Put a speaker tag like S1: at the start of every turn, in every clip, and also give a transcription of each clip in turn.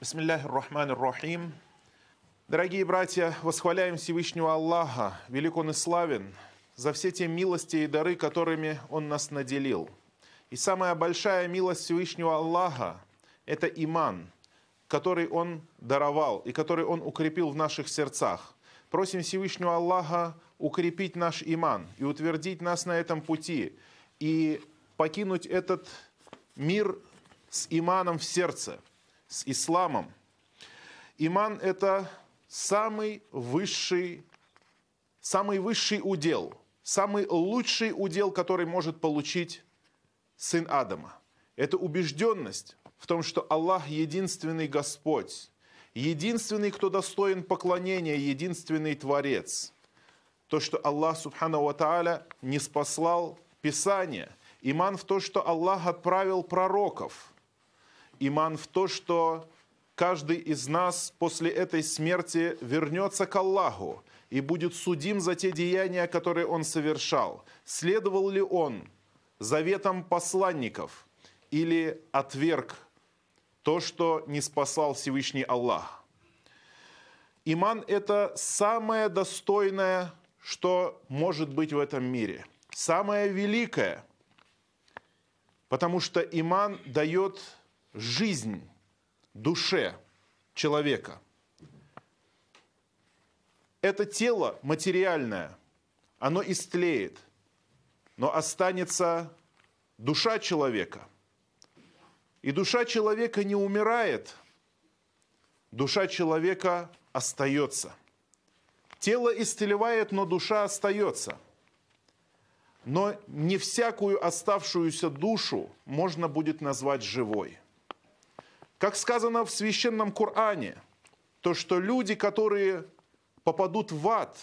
S1: Бисмилляхи рахман рахим. Дорогие братья, восхваляем Всевышнего Аллаха, велик Он и славен, за все те милости и дары, которыми Он нас наделил. И самая большая милость Всевышнего Аллаха – это иман, который Он даровал и который Он укрепил в наших сердцах. Просим Всевышнего Аллаха укрепить наш иман и утвердить нас на этом пути, и покинуть этот мир с иманом в сердце, с исламом. Иман – это самый высший, самый высший удел, самый лучший удел, который может получить сын Адама. Это убежденность в том, что Аллах единственный Господь, единственный, кто достоин поклонения, единственный Творец. То, что Аллах, Субхану Ва Тааля, не спаслал Писание. Иман в то, что Аллах отправил пророков. Иман в то, что каждый из нас после этой смерти вернется к Аллаху и будет судим за те деяния, которые он совершал. Следовал ли он заветам посланников или отверг то, что не спасал Всевышний Аллах. Иман – это самое достойное, что может быть в этом мире. Самое великое, потому что иман дает жизнь душе человека. Это тело материальное, оно истлеет, но останется душа человека. И душа человека не умирает, душа человека остается. Тело истлевает, но душа остается. Но не всякую оставшуюся душу можно будет назвать живой – как сказано в священном Коране, то, что люди, которые попадут в ад,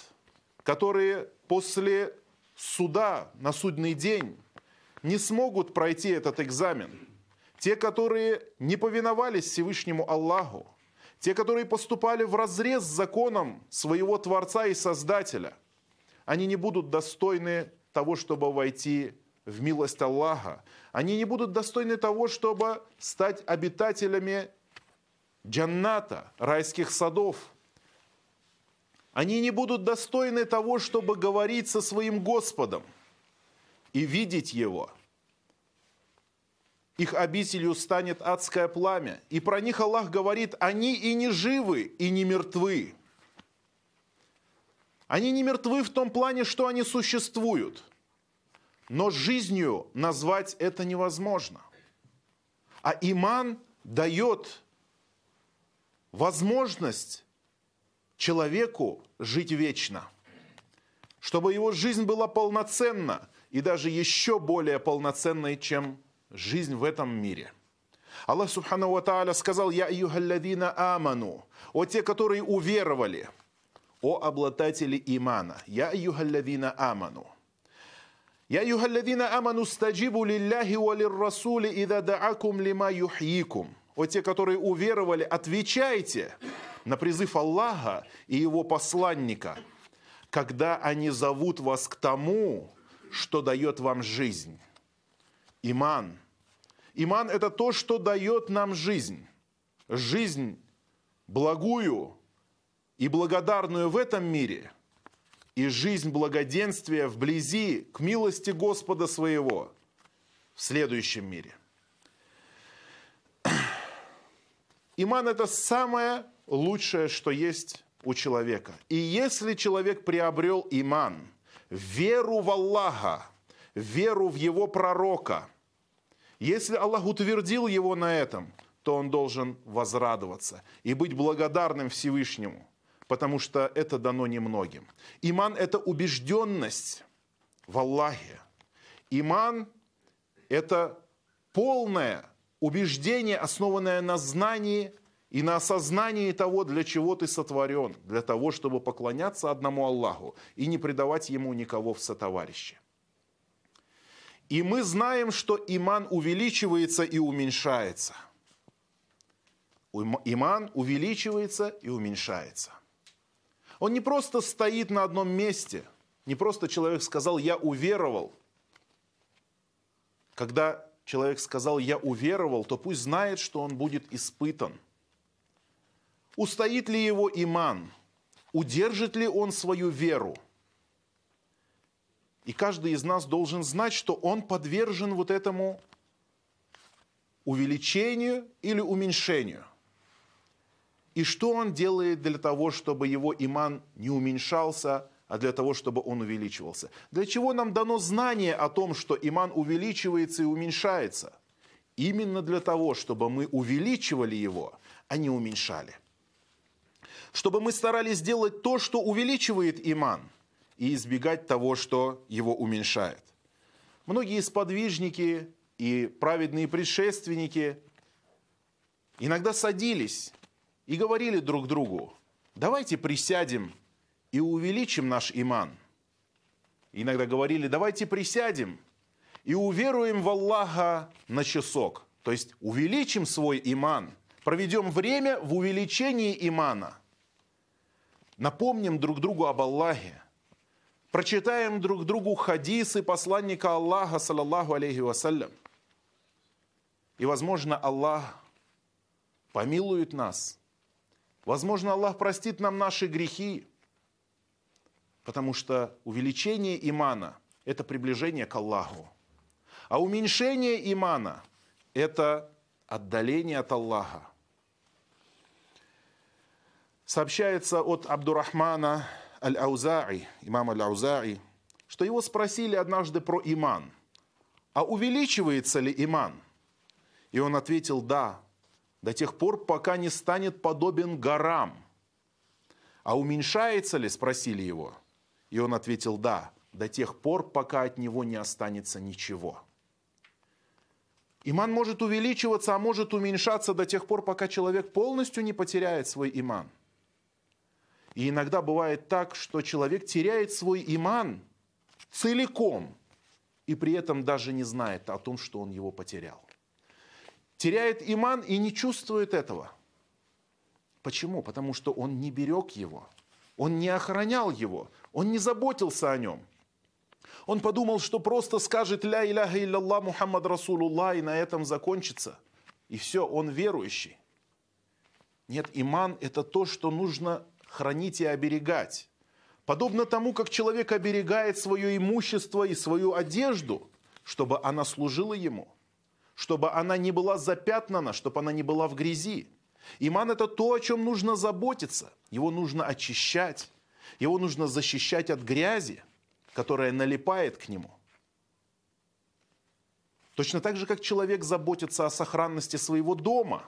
S1: которые после суда на судный день не смогут пройти этот экзамен, те, которые не повиновались Всевышнему Аллаху, те, которые поступали в разрез с законом своего Творца и Создателя, они не будут достойны того, чтобы войти в милость Аллаха. Они не будут достойны того, чтобы стать обитателями джанната, райских садов. Они не будут достойны того, чтобы говорить со своим Господом и видеть Его. Их обителью станет адское пламя. И про них Аллах говорит, они и не живы, и не мертвы. Они не мертвы в том плане, что они существуют – но жизнью назвать это невозможно. А иман дает возможность человеку жить вечно, чтобы его жизнь была полноценна и даже еще более полноценной, чем жизнь в этом мире. Аллах Субхану Ва Тааля сказал, «Я юхалладина аману», о те, которые уверовали, о обладатели имана, «Я юхалладина аману». Я юхалладина аману стаджибу лилляхи валир расули ида даакум лима юхьикум. Вот те, которые уверовали, отвечайте на призыв Аллаха и его посланника, когда они зовут вас к тому, что дает вам жизнь. Иман. Иман – это то, что дает нам жизнь. Жизнь благую и благодарную в этом мире – и жизнь благоденствия вблизи к милости Господа своего в следующем мире. Иман – это самое лучшее, что есть у человека. И если человек приобрел иман, веру в Аллаха, веру в его пророка, если Аллах утвердил его на этом, то он должен возрадоваться и быть благодарным Всевышнему – потому что это дано немногим. Иман – это убежденность в Аллахе. Иман – это полное убеждение, основанное на знании и на осознании того, для чего ты сотворен, для того, чтобы поклоняться одному Аллаху и не предавать ему никого в сотоварище. И мы знаем, что иман увеличивается и уменьшается. Иман увеличивается и уменьшается – он не просто стоит на одном месте, не просто человек сказал «я уверовал». Когда человек сказал «я уверовал», то пусть знает, что он будет испытан. устоит ли его иман, удержит ли он свою веру. И каждый из нас должен знать, что он подвержен вот этому увеличению или уменьшению. И что он делает для того, чтобы его иман не уменьшался, а для того, чтобы он увеличивался? Для чего нам дано знание о том, что иман увеличивается и уменьшается? Именно для того, чтобы мы увеличивали его, а не уменьшали. Чтобы мы старались делать то, что увеличивает иман, и избегать того, что его уменьшает. Многие сподвижники и праведные предшественники иногда садились и говорили друг другу, давайте присядем и увеличим наш иман. Иногда говорили, давайте присядем и уверуем в Аллаха на часок. То есть увеличим свой иман, проведем время в увеличении имана. Напомним друг другу об Аллахе, прочитаем друг другу хадисы посланника Аллаха, саллаллаху алейхи вассалям – и, возможно, Аллах помилует нас. Возможно, Аллах простит нам наши грехи. Потому что увеличение имана – это приближение к Аллаху. А уменьшение имана – это отдаление от Аллаха. Сообщается от Абдурахмана Аль-Аузаи, имама Аль-Аузаи, что его спросили однажды про иман. А увеличивается ли иман? И он ответил, да, до тех пор, пока не станет подобен горам. А уменьшается ли, спросили его. И он ответил, да, до тех пор, пока от него не останется ничего. Иман может увеличиваться, а может уменьшаться до тех пор, пока человек полностью не потеряет свой иман. И иногда бывает так, что человек теряет свой иман целиком, и при этом даже не знает о том, что он его потерял теряет иман и не чувствует этого. Почему? Потому что он не берег его, он не охранял его, он не заботился о нем. Он подумал, что просто скажет «Ля иляха илляллах Мухаммад Расулуллах» и на этом закончится. И все, он верующий. Нет, иман – это то, что нужно хранить и оберегать. Подобно тому, как человек оберегает свое имущество и свою одежду, чтобы она служила ему – чтобы она не была запятнана, чтобы она не была в грязи. Иман – это то, о чем нужно заботиться. Его нужно очищать. Его нужно защищать от грязи, которая налипает к нему. Точно так же, как человек заботится о сохранности своего дома,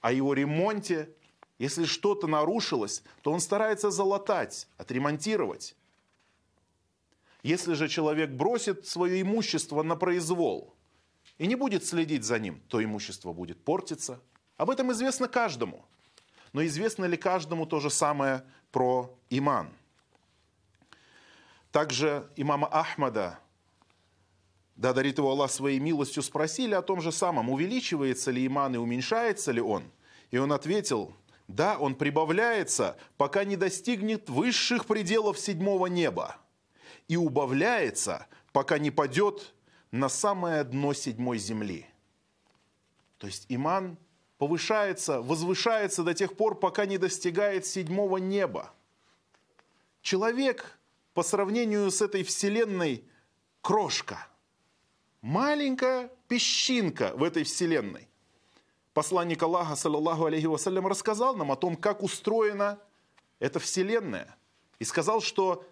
S1: о его ремонте. Если что-то нарушилось, то он старается залатать, отремонтировать. Если же человек бросит свое имущество на произвол – и не будет следить за ним, то имущество будет портиться. Об этом известно каждому. Но известно ли каждому то же самое про иман? Также имама Ахмада, да дарит его Аллах своей милостью, спросили о том же самом, увеличивается ли иман и уменьшается ли он. И он ответил, да, он прибавляется, пока не достигнет высших пределов седьмого неба. И убавляется, пока не падет на самое дно седьмой земли. То есть иман повышается, возвышается до тех пор, пока не достигает седьмого неба. Человек по сравнению с этой вселенной крошка, маленькая песчинка в этой вселенной. Посланник Аллаха, саллаллаху алейхи вассалям, рассказал нам о том, как устроена эта вселенная. И сказал, что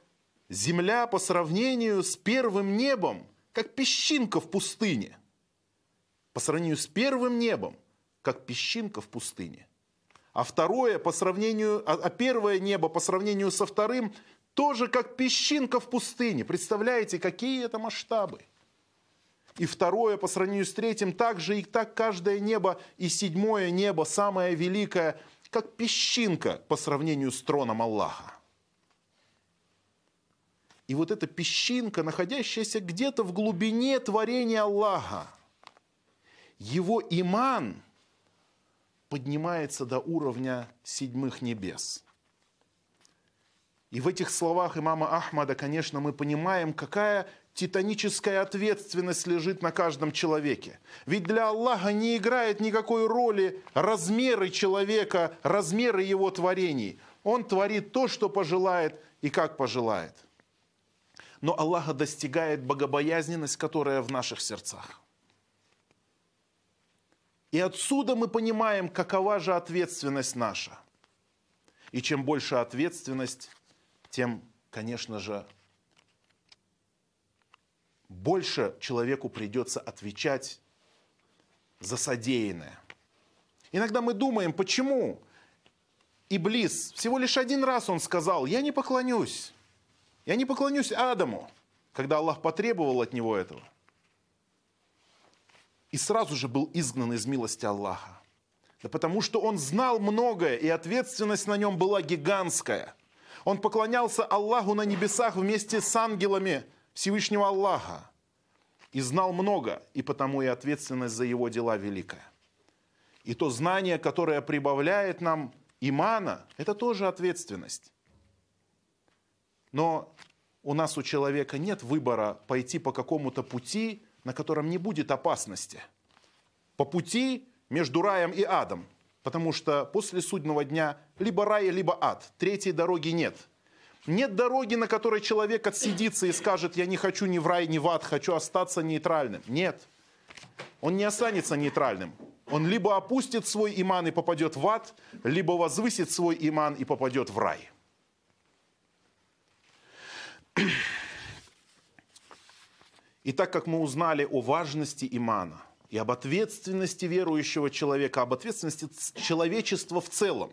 S1: Земля по сравнению с первым небом – как песчинка в пустыне. По сравнению с первым небом, как песчинка в пустыне. А второе по сравнению, а, а первое небо по сравнению со вторым тоже как песчинка в пустыне. Представляете, какие это масштабы? И второе по сравнению с третьим также и так каждое небо. И седьмое небо, самое великое, как песчинка по сравнению с троном Аллаха. И вот эта песчинка, находящаяся где-то в глубине творения Аллаха, его иман поднимается до уровня седьмых небес. И в этих словах имама Ахмада, конечно, мы понимаем, какая титаническая ответственность лежит на каждом человеке. Ведь для Аллаха не играет никакой роли размеры человека, размеры его творений. Он творит то, что пожелает и как пожелает. Но Аллаха достигает богобоязненность, которая в наших сердцах. И отсюда мы понимаем, какова же ответственность наша. И чем больше ответственность, тем, конечно же, больше человеку придется отвечать за содеянное. Иногда мы думаем, почему Иблис, всего лишь один раз он сказал, я не поклонюсь, я не поклонюсь Адаму, когда Аллах потребовал от него этого. И сразу же был изгнан из милости Аллаха. Да потому что он знал многое, и ответственность на нем была гигантская. Он поклонялся Аллаху на небесах вместе с ангелами – Всевышнего Аллаха и знал много, и потому и ответственность за его дела великая. И то знание, которое прибавляет нам имана, это тоже ответственность. Но у нас у человека нет выбора пойти по какому-то пути, на котором не будет опасности. По пути между раем и адом. Потому что после судного дня либо рай, либо ад. Третьей дороги нет – нет дороги, на которой человек отсидится и скажет, я не хочу ни в рай, ни в ад, хочу остаться нейтральным. Нет. Он не останется нейтральным. Он либо опустит свой иман и попадет в ад, либо возвысит свой иман и попадет в рай. И так как мы узнали о важности имана и об ответственности верующего человека, об ответственности человечества в целом,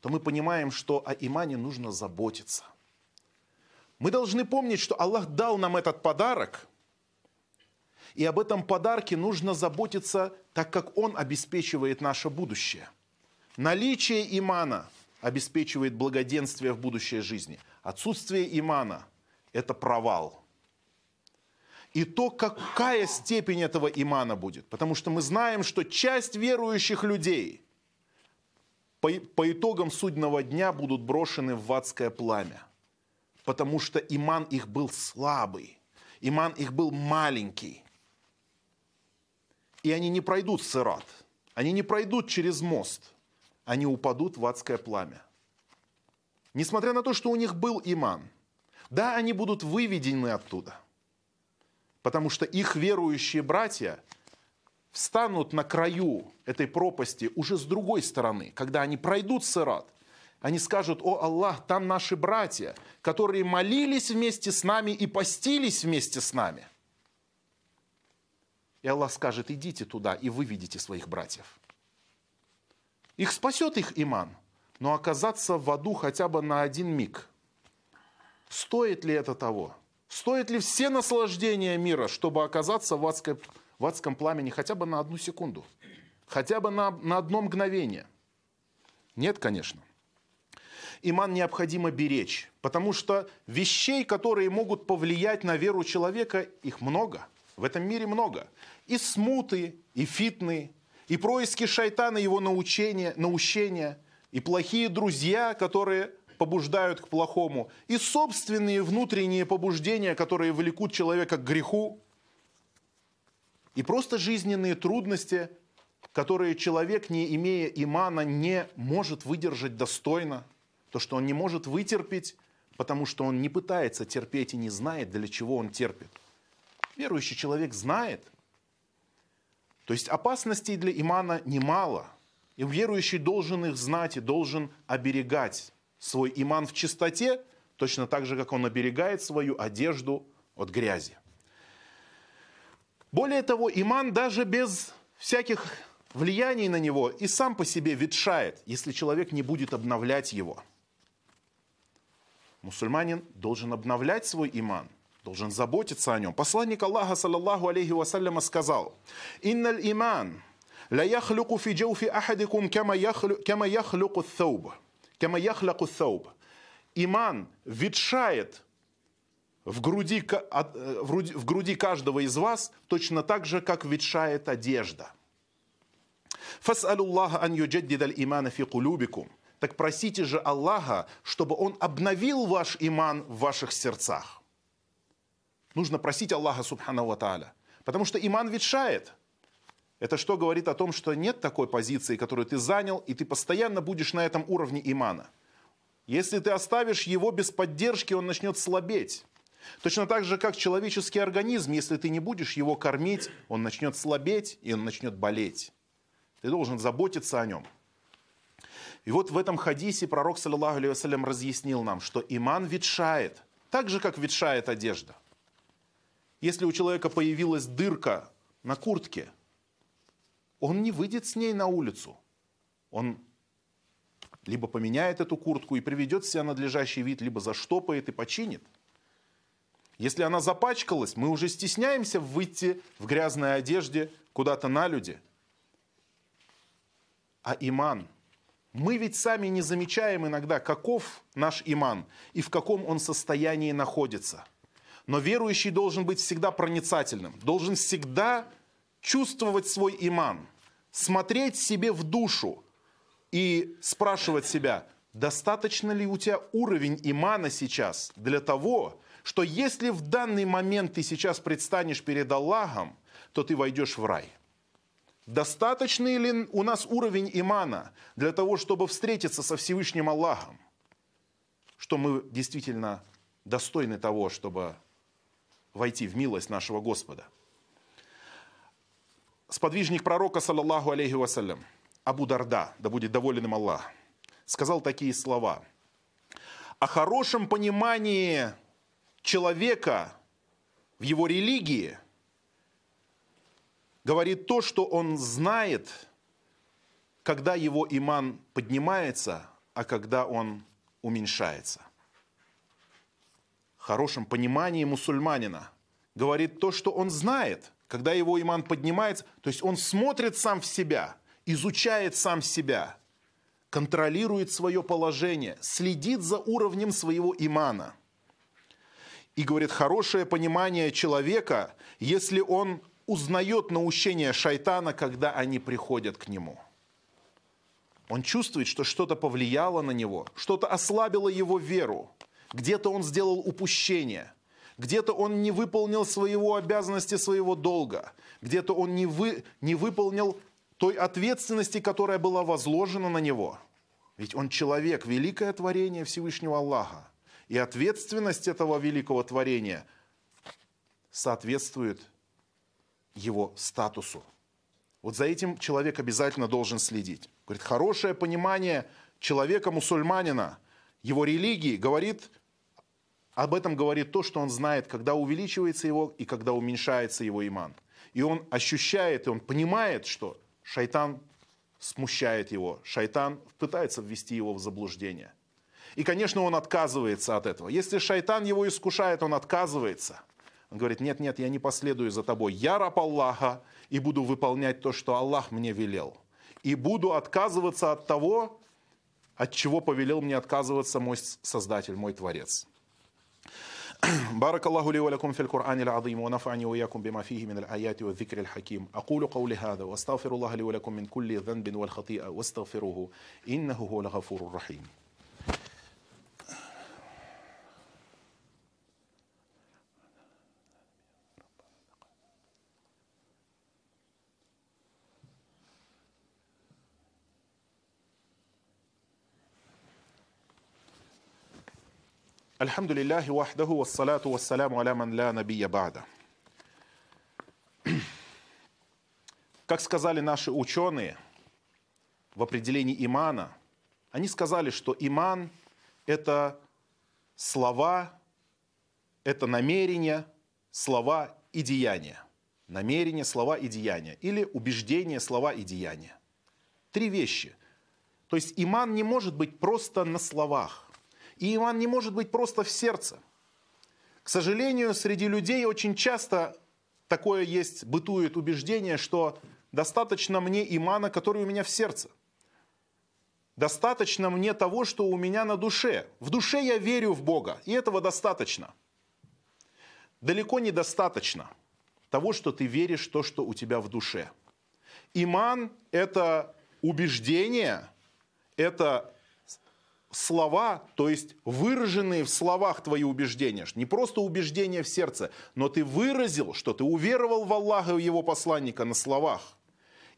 S1: то мы понимаем, что о имане нужно заботиться – мы должны помнить, что Аллах дал нам этот подарок, и об этом подарке нужно заботиться, так как Он обеспечивает наше будущее. Наличие имана обеспечивает благоденствие в будущей жизни. Отсутствие имана – это провал. И то, какая степень этого имана будет. Потому что мы знаем, что часть верующих людей по, по итогам судного дня будут брошены в адское пламя потому что иман их был слабый, иман их был маленький. И они не пройдут сырат, они не пройдут через мост, они упадут в адское пламя. Несмотря на то, что у них был иман, да, они будут выведены оттуда, потому что их верующие братья встанут на краю этой пропасти уже с другой стороны, когда они пройдут сырат – они скажут, о Аллах, там наши братья, которые молились вместе с нами и постились вместе с нами. И Аллах скажет, идите туда и выведите своих братьев. Их спасет их иман, но оказаться в аду хотя бы на один миг. Стоит ли это того? Стоит ли все наслаждения мира, чтобы оказаться в, адской, в адском пламени хотя бы на одну секунду? Хотя бы на, на одно мгновение? Нет, конечно иман необходимо беречь, потому что вещей, которые могут повлиять на веру человека, их много. В этом мире много. И смуты, и фитны, и происки шайтана, его научения, наущения, и плохие друзья, которые побуждают к плохому, и собственные внутренние побуждения, которые влекут человека к греху, и просто жизненные трудности, которые человек, не имея имана, не может выдержать достойно – то, что он не может вытерпеть, потому что он не пытается терпеть и не знает, для чего он терпит. Верующий человек знает. То есть опасностей для имана немало. И верующий должен их знать и должен оберегать свой иман в чистоте, точно так же, как он оберегает свою одежду от грязи. Более того, иман даже без всяких влияний на него и сам по себе ветшает, если человек не будет обновлять его. Мусульманин должен обновлять свой иман, должен заботиться о нем. Посланник Аллаха, саллаллаху алейхи вассаляма, сказал, «Инналь иман ля яхлюку фи джауфи ахадикум кама яхлюку, кама яхлюку Кема яхляку сауб. Иман ветшает в груди, э, в груди каждого из вас точно так же, как ветшает одежда. Фасалуллаха ан юджаддидаль имана фи кулюбикум. Так просите же Аллаха, чтобы Он обновил ваш иман в ваших сердцах. Нужно просить Аллаха, субхану ва Потому что иман ветшает – это что говорит о том, что нет такой позиции, которую ты занял, и ты постоянно будешь на этом уровне имана. Если ты оставишь его без поддержки, он начнет слабеть. Точно так же, как человеческий организм, если ты не будешь его кормить, он начнет слабеть и он начнет болеть. Ты должен заботиться о нем. И вот в этом хадисе пророк, саллиллаху алейhi разъяснил нам, что иман ветшает, так же, как ветшает одежда. Если у человека появилась дырка на куртке, он не выйдет с ней на улицу. Он либо поменяет эту куртку и приведет себя надлежащий вид, либо заштопает и починит. Если она запачкалась, мы уже стесняемся выйти в грязной одежде куда-то на люди. А иман – мы ведь сами не замечаем иногда, каков наш иман и в каком он состоянии находится. Но верующий должен быть всегда проницательным, должен всегда чувствовать свой иман, смотреть себе в душу и спрашивать себя, достаточно ли у тебя уровень имана сейчас для того, что если в данный момент ты сейчас предстанешь перед Аллахом, то ты войдешь в рай. Достаточный ли у нас уровень имана для того, чтобы встретиться со Всевышним Аллахом? Что мы действительно достойны того, чтобы войти в милость нашего Господа. Сподвижник пророка, саллаллаху алейхи вассалям, Абу Дарда, да будет доволен им Аллах, сказал такие слова. О хорошем понимании человека в его религии – говорит то, что он знает, когда его иман поднимается, а когда он уменьшается. Хорошем понимании мусульманина говорит то, что он знает, когда его иман поднимается, то есть он смотрит сам в себя, изучает сам себя, контролирует свое положение, следит за уровнем своего имана. И говорит, хорошее понимание человека, если он узнает наущение шайтана, когда они приходят к нему. Он чувствует, что что-то повлияло на него, что-то ослабило его веру. Где-то он сделал упущение, где-то он не выполнил своего обязанности, своего долга, где-то он не, вы, не выполнил той ответственности, которая была возложена на него. Ведь он человек, великое творение Всевышнего Аллаха. И ответственность этого великого творения соответствует его статусу. Вот за этим человек обязательно должен следить. Говорит, хорошее понимание человека-мусульманина, его религии, говорит, об этом говорит то, что он знает, когда увеличивается его и когда уменьшается его иман. И он ощущает, и он понимает, что шайтан смущает его, шайтан пытается ввести его в заблуждение. И, конечно, он отказывается от этого. Если шайтан его искушает, он отказывается – он говорит, нет, нет, я не последую за тобой. Я раб Аллаха и буду выполнять то, что Аллах мне велел. И буду отказываться от того, от чего повелел мне отказываться мой Создатель, мой Творец. بارك الله لي ولكم في القرآن العظيم ونفعني وإياكم بما فيه من الآيات والذكر الحكيم. أقول قولي هذا واستغفر الله لي ولكم من كل ذنب والخطيئة واستغفروه إنه هو الغفور الرحيم. الحمد لله وحده والصلاة والسلام على من لا نبي بعده. Как сказали наши ученые в определении имана, они сказали, что иман – это слова, это намерения, слова и деяния. Намерения, слова и деяния. Или убеждения, слова и деяния. Три вещи. То есть иман не может быть просто на словах. И иман не может быть просто в сердце. К сожалению, среди людей очень часто такое есть, бытует убеждение, что достаточно мне имана, который у меня в сердце. Достаточно мне того, что у меня на душе. В душе я верю в Бога, и этого достаточно. Далеко недостаточно того, что ты веришь то, что у тебя в душе. Иман – это убеждение, это слова, то есть выраженные в словах твои убеждения, не просто убеждения в сердце, но ты выразил, что ты уверовал в Аллаха и его посланника на словах,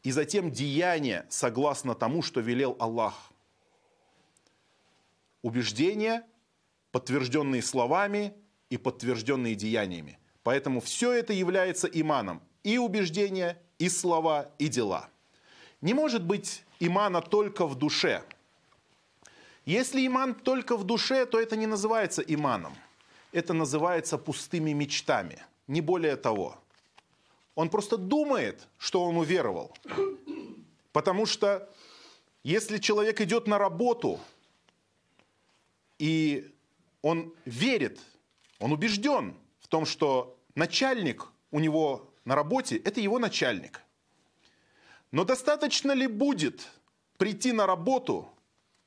S1: и затем деяния согласно тому, что велел Аллах. Убеждения, подтвержденные словами и подтвержденные деяниями. Поэтому все это является иманом. И убеждения, и слова, и дела. Не может быть имана только в душе. Если иман только в душе, то это не называется иманом. Это называется пустыми мечтами. Не более того. Он просто думает, что он уверовал. Потому что если человек идет на работу, и он верит, он убежден в том, что начальник у него на работе – это его начальник. Но достаточно ли будет прийти на работу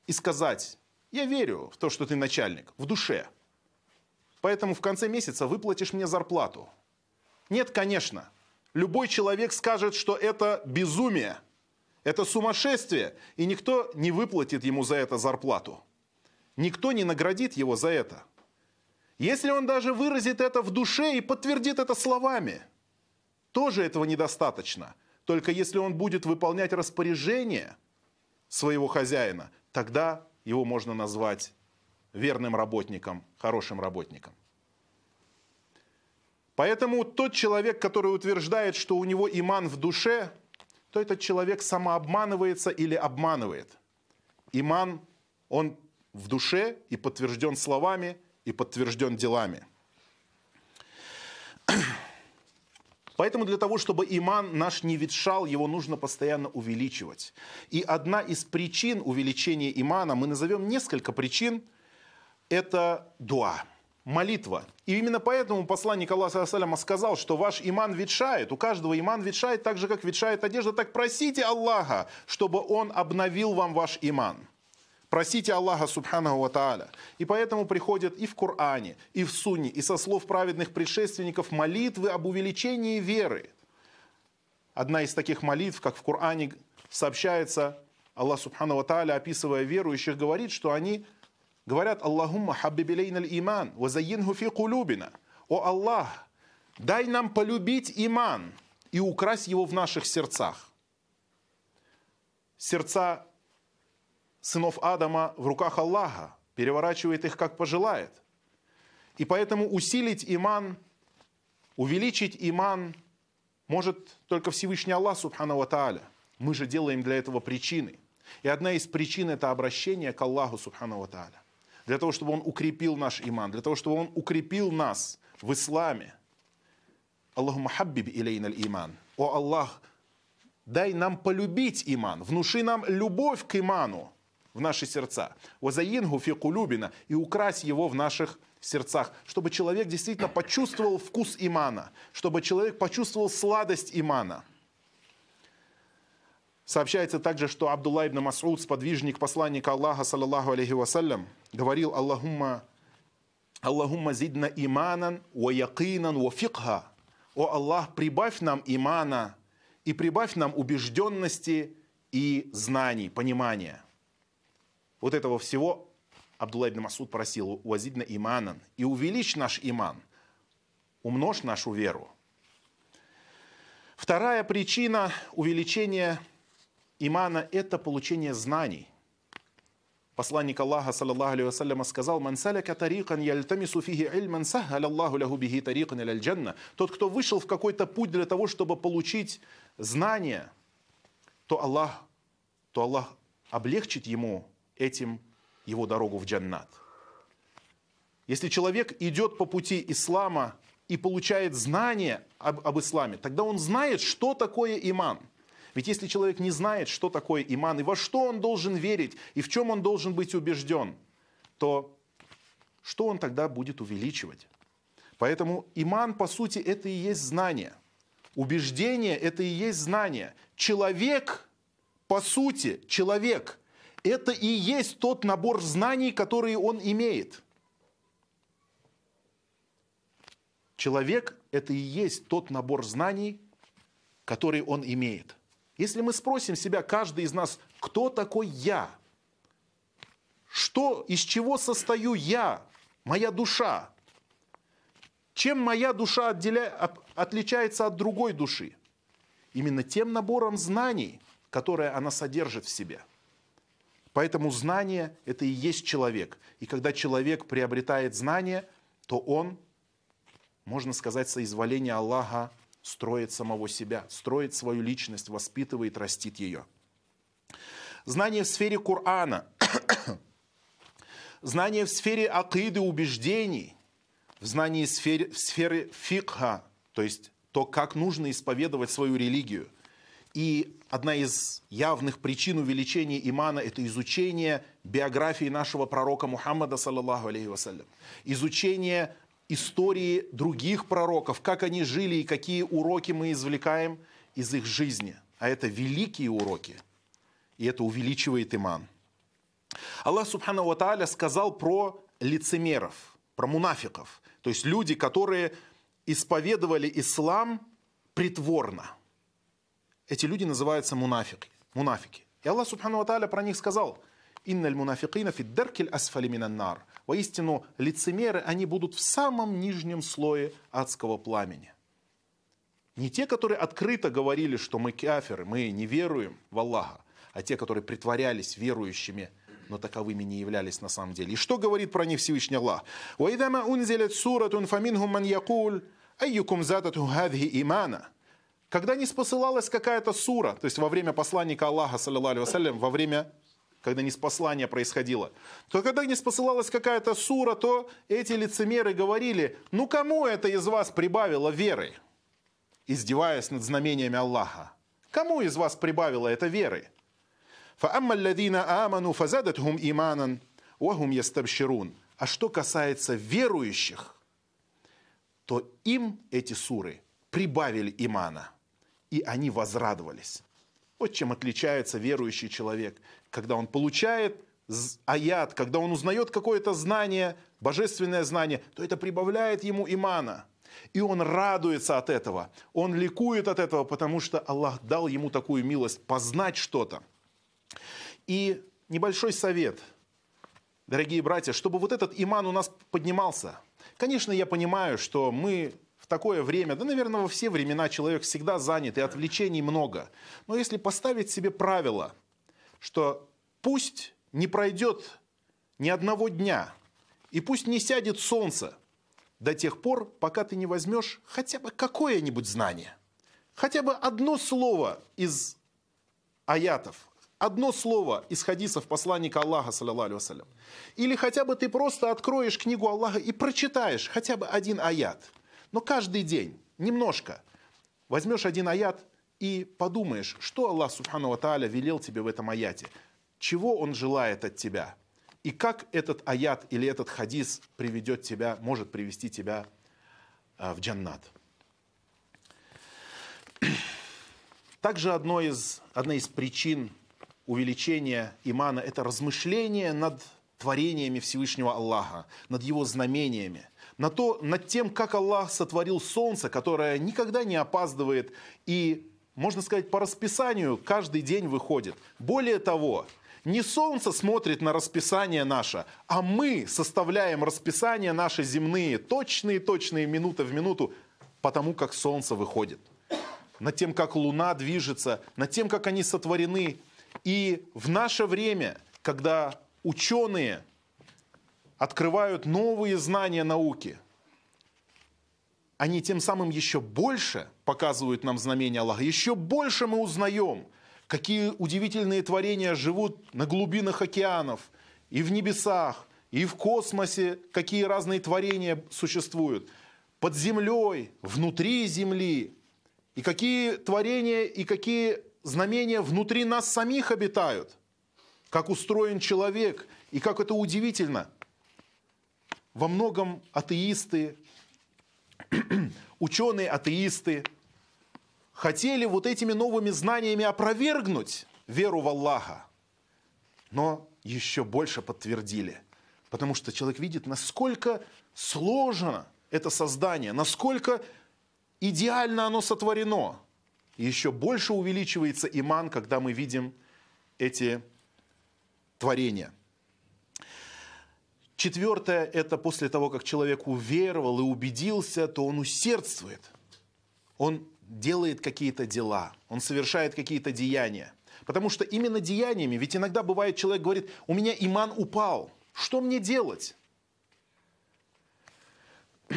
S1: и сказать, я верю в то, что ты начальник, в душе. Поэтому в конце месяца выплатишь мне зарплату. Нет, конечно. Любой человек скажет, что это безумие, это сумасшествие, и никто не выплатит ему за это зарплату. Никто не наградит его за это. Если он даже выразит это в душе и подтвердит это словами, тоже этого недостаточно. Только если он будет выполнять распоряжение своего хозяина, тогда его можно назвать верным работником, хорошим работником. Поэтому тот человек, который утверждает, что у него иман в душе, то этот человек самообманывается или обманывает. Иман, он в душе и подтвержден словами, и подтвержден делами. Поэтому для того, чтобы иман наш не ветшал, его нужно постоянно увеличивать. И одна из причин увеличения имана, мы назовем несколько причин, это дуа, молитва. И именно поэтому посланник Аллаха сказал, что ваш иман ветшает. У каждого иман ветшает так же, как ветшает одежда. Так просите Аллаха, чтобы он обновил вам ваш иман. Просите Аллаха Субханаху Ва Тааля. И поэтому приходят и в Коране, и в Сунне, и со слов праведных предшественников молитвы об увеличении веры. Одна из таких молитв, как в Коране сообщается, Аллах Субхану Ва Тааля, описывая верующих, говорит, что они говорят «Аллахумма хаббибилейна иман, вазайинху фи кулюбина». «О Аллах, дай нам полюбить иман и украсть его в наших сердцах». Сердца сынов Адама в руках Аллаха, переворачивает их как пожелает. И поэтому усилить иман, увеличить иман может только Всевышний Аллах, Субхану Тааля. Мы же делаем для этого причины. И одна из причин – это обращение к Аллаху, Субхану Тааля. Для того, чтобы Он укрепил наш иман, для того, чтобы Он укрепил нас в исламе. Аллаху махаббиб илейна иман. О Аллах, дай нам полюбить иман, внуши нам любовь к иману в наши сердца. Вазаингу фи кулюбина и укрась его в наших сердцах, чтобы человек действительно почувствовал вкус имана, чтобы человек почувствовал сладость имана. Сообщается также, что Абдулла ибн Масуд, сподвижник посланника Аллаха, саллаллаху алейхи вассалям, говорил Аллахумма, Аллахумма зидна иманан, ва якинан, ва фикха. О Аллах, прибавь нам имана и прибавь нам убежденности и знаний, понимания вот этого всего Абдулла ибн Масуд просил «Уазидна иманан» и увеличь наш иман, умножь нашу веру. Вторая причина увеличения имана – это получение знаний. Посланник Аллаха, саллаллаху алейhi вассаляма, сказал, «Ман саляка тарикан яльтамису фихи ильман саххал Аллаху лаху бихи тарикан джанна». Тот, кто вышел в какой-то путь для того, чтобы получить знания, то Аллах, то Аллах облегчит ему этим его дорогу в джаннат. Если человек идет по пути ислама и получает знания об, об исламе, тогда он знает, что такое иман. Ведь если человек не знает, что такое иман, и во что он должен верить, и в чем он должен быть убежден, то что он тогда будет увеличивать? Поэтому иман, по сути, это и есть знание. Убеждение – это и есть знание. Человек, по сути, человек – это и есть тот набор знаний, которые он имеет. Человек – это и есть тот набор знаний, который он имеет. Если мы спросим себя, каждый из нас, кто такой я, что, из чего состою я, моя душа. Чем моя душа отделя... отличается от другой души? Именно тем набором знаний, которые она содержит в себе. Поэтому знание – это и есть человек. И когда человек приобретает знание, то он, можно сказать, соизволение Аллаха строит самого себя, строит свою личность, воспитывает, растит ее. Знание в сфере Корана, знание в сфере акиды убеждений, в знании сфере, в сфере фикха, то есть то, как нужно исповедовать свою религию. И одна из явных причин увеличения имана – это изучение биографии нашего пророка Мухаммада, саллаллаху алейхи вассалям. Изучение истории других пророков, как они жили и какие уроки мы извлекаем из их жизни. А это великие уроки, и это увеличивает иман. Аллах Субхану Ва сказал про лицемеров, про мунафиков, то есть люди, которые исповедовали ислам притворно. Эти люди называются мунафики. мунафики. И Аллах Субхану Ва про них сказал, «Инналь мунафикина фиддеркель асфали нар». Воистину, лицемеры, они будут в самом нижнем слое адского пламени. Не те, которые открыто говорили, что мы каферы, мы не веруем в Аллаха, а те, которые притворялись верующими, но таковыми не являлись на самом деле. И что говорит про них Всевышний Аллах? «Ваидама унзелет суратун фаминхум ман якуль, айюкум задату хадхи имана». Когда не спосылалась какая-то сура, то есть во время посланника Аллаха, вассалям, во время когда неспослание происходило, то когда не спосылалась какая-то сура, то эти лицемеры говорили, ну кому это из вас прибавило веры, издеваясь над знамениями Аллаха? Кому из вас прибавило это веры? А что касается верующих, то им эти суры прибавили имана – и они возрадовались. Вот чем отличается верующий человек. Когда он получает аят, когда он узнает какое-то знание, божественное знание, то это прибавляет ему имана. И он радуется от этого, он ликует от этого, потому что Аллах дал ему такую милость познать что-то. И небольшой совет, дорогие братья, чтобы вот этот иман у нас поднимался. Конечно, я понимаю, что мы такое время, да, наверное, во все времена человек всегда занят, и отвлечений много. Но если поставить себе правило, что пусть не пройдет ни одного дня, и пусть не сядет солнце до тех пор, пока ты не возьмешь хотя бы какое-нибудь знание, хотя бы одно слово из аятов, одно слово из хадисов посланника Аллаха, саллиллаху Или хотя бы ты просто откроешь книгу Аллаха и прочитаешь хотя бы один аят. Но каждый день, немножко, возьмешь один аят и подумаешь, что Аллах, субхану ва велел тебе в этом аяте, чего Он желает от тебя, и как этот аят или этот хадис приведет тебя, может привести тебя а, в джаннат. Также одной из, одна из причин увеличения имана – это размышление над творениями Всевышнего Аллаха, над Его знамениями, на то, над тем, как Аллах сотворил солнце, которое никогда не опаздывает и, можно сказать, по расписанию каждый день выходит. Более того, не солнце смотрит на расписание наше, а мы составляем расписание наши земные, точные-точные минуты в минуту, потому как солнце выходит. Над тем, как луна движется, над тем, как они сотворены, и в наше время, когда ученые открывают новые знания науки, они тем самым еще больше показывают нам знамения Аллаха, еще больше мы узнаем, какие удивительные творения живут на глубинах океанов, и в небесах, и в космосе, какие разные творения существуют, под землей, внутри земли, и какие творения и какие знамения внутри нас самих обитают, как устроен человек, и как это удивительно. Во многом атеисты, ученые-атеисты хотели вот этими новыми знаниями опровергнуть веру в Аллаха, но еще больше подтвердили. Потому что человек видит, насколько сложно это создание, насколько идеально оно сотворено – и еще больше увеличивается иман, когда мы видим эти творения. Четвертое – это после того, как человек уверовал и убедился, то он усердствует. Он делает какие-то дела, он совершает какие-то деяния. Потому что именно деяниями, ведь иногда бывает, человек говорит, у меня иман упал, что мне делать?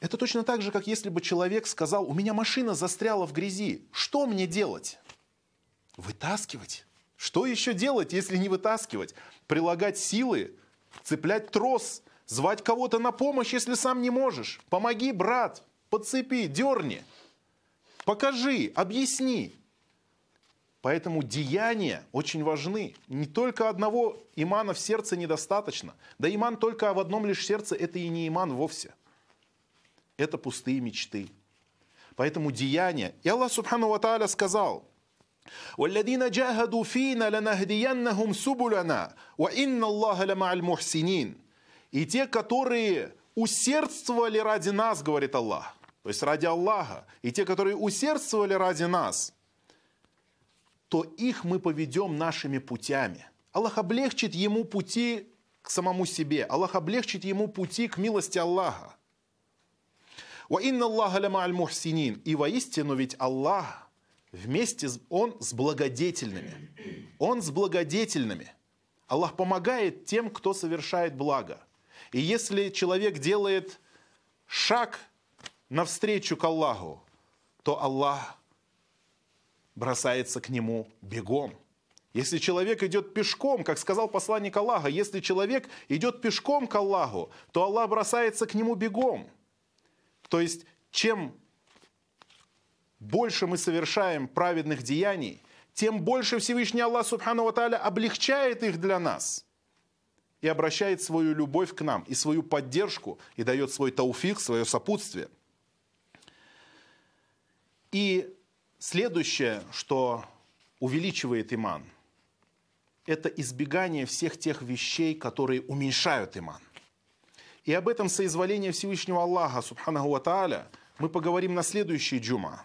S1: Это точно так же, как если бы человек сказал, у меня машина застряла в грязи, что мне делать? Вытаскивать. Что еще делать, если не вытаскивать? Прилагать силы, цеплять трос, звать кого-то на помощь, если сам не можешь. Помоги, брат, подцепи, дерни, покажи, объясни. Поэтому деяния очень важны. Не только одного имана в сердце недостаточно. Да иман только в одном лишь сердце – это и не иман вовсе. Это пустые мечты. Поэтому деяния. И Аллах Субхану Ва сказал, والذين جاهدوا فينا لنهدينهم سبلنا وإن الله لمع المحسنين. И те, которые усердствовали ради нас, говорит Аллах, то есть ради Аллаха, и те, которые усердствовали ради нас – то их мы поведем нашими путями. Аллах облегчит ему пути к самому себе. Аллах облегчит ему пути к милости Аллаха. И воистину ведь Аллах вместе, Он с благодетельными. Он с благодетельными. Аллах помогает тем, кто совершает благо. И если человек делает шаг навстречу к Аллаху, то Аллах бросается к нему бегом. Если человек идет пешком, как сказал посланник Аллаха, если человек идет пешком к Аллаху, то Аллах бросается к нему бегом. То есть, чем больше мы совершаем праведных деяний, тем больше Всевышний Аллах Субхану Ва облегчает их для нас и обращает свою любовь к нам, и свою поддержку, и дает свой тауфик, свое сопутствие. И Следующее, что увеличивает иман, это избегание всех тех вещей, которые уменьшают иман. И об этом соизволении Всевышнего Аллаха, Субханаху Ва мы поговорим на следующей джума.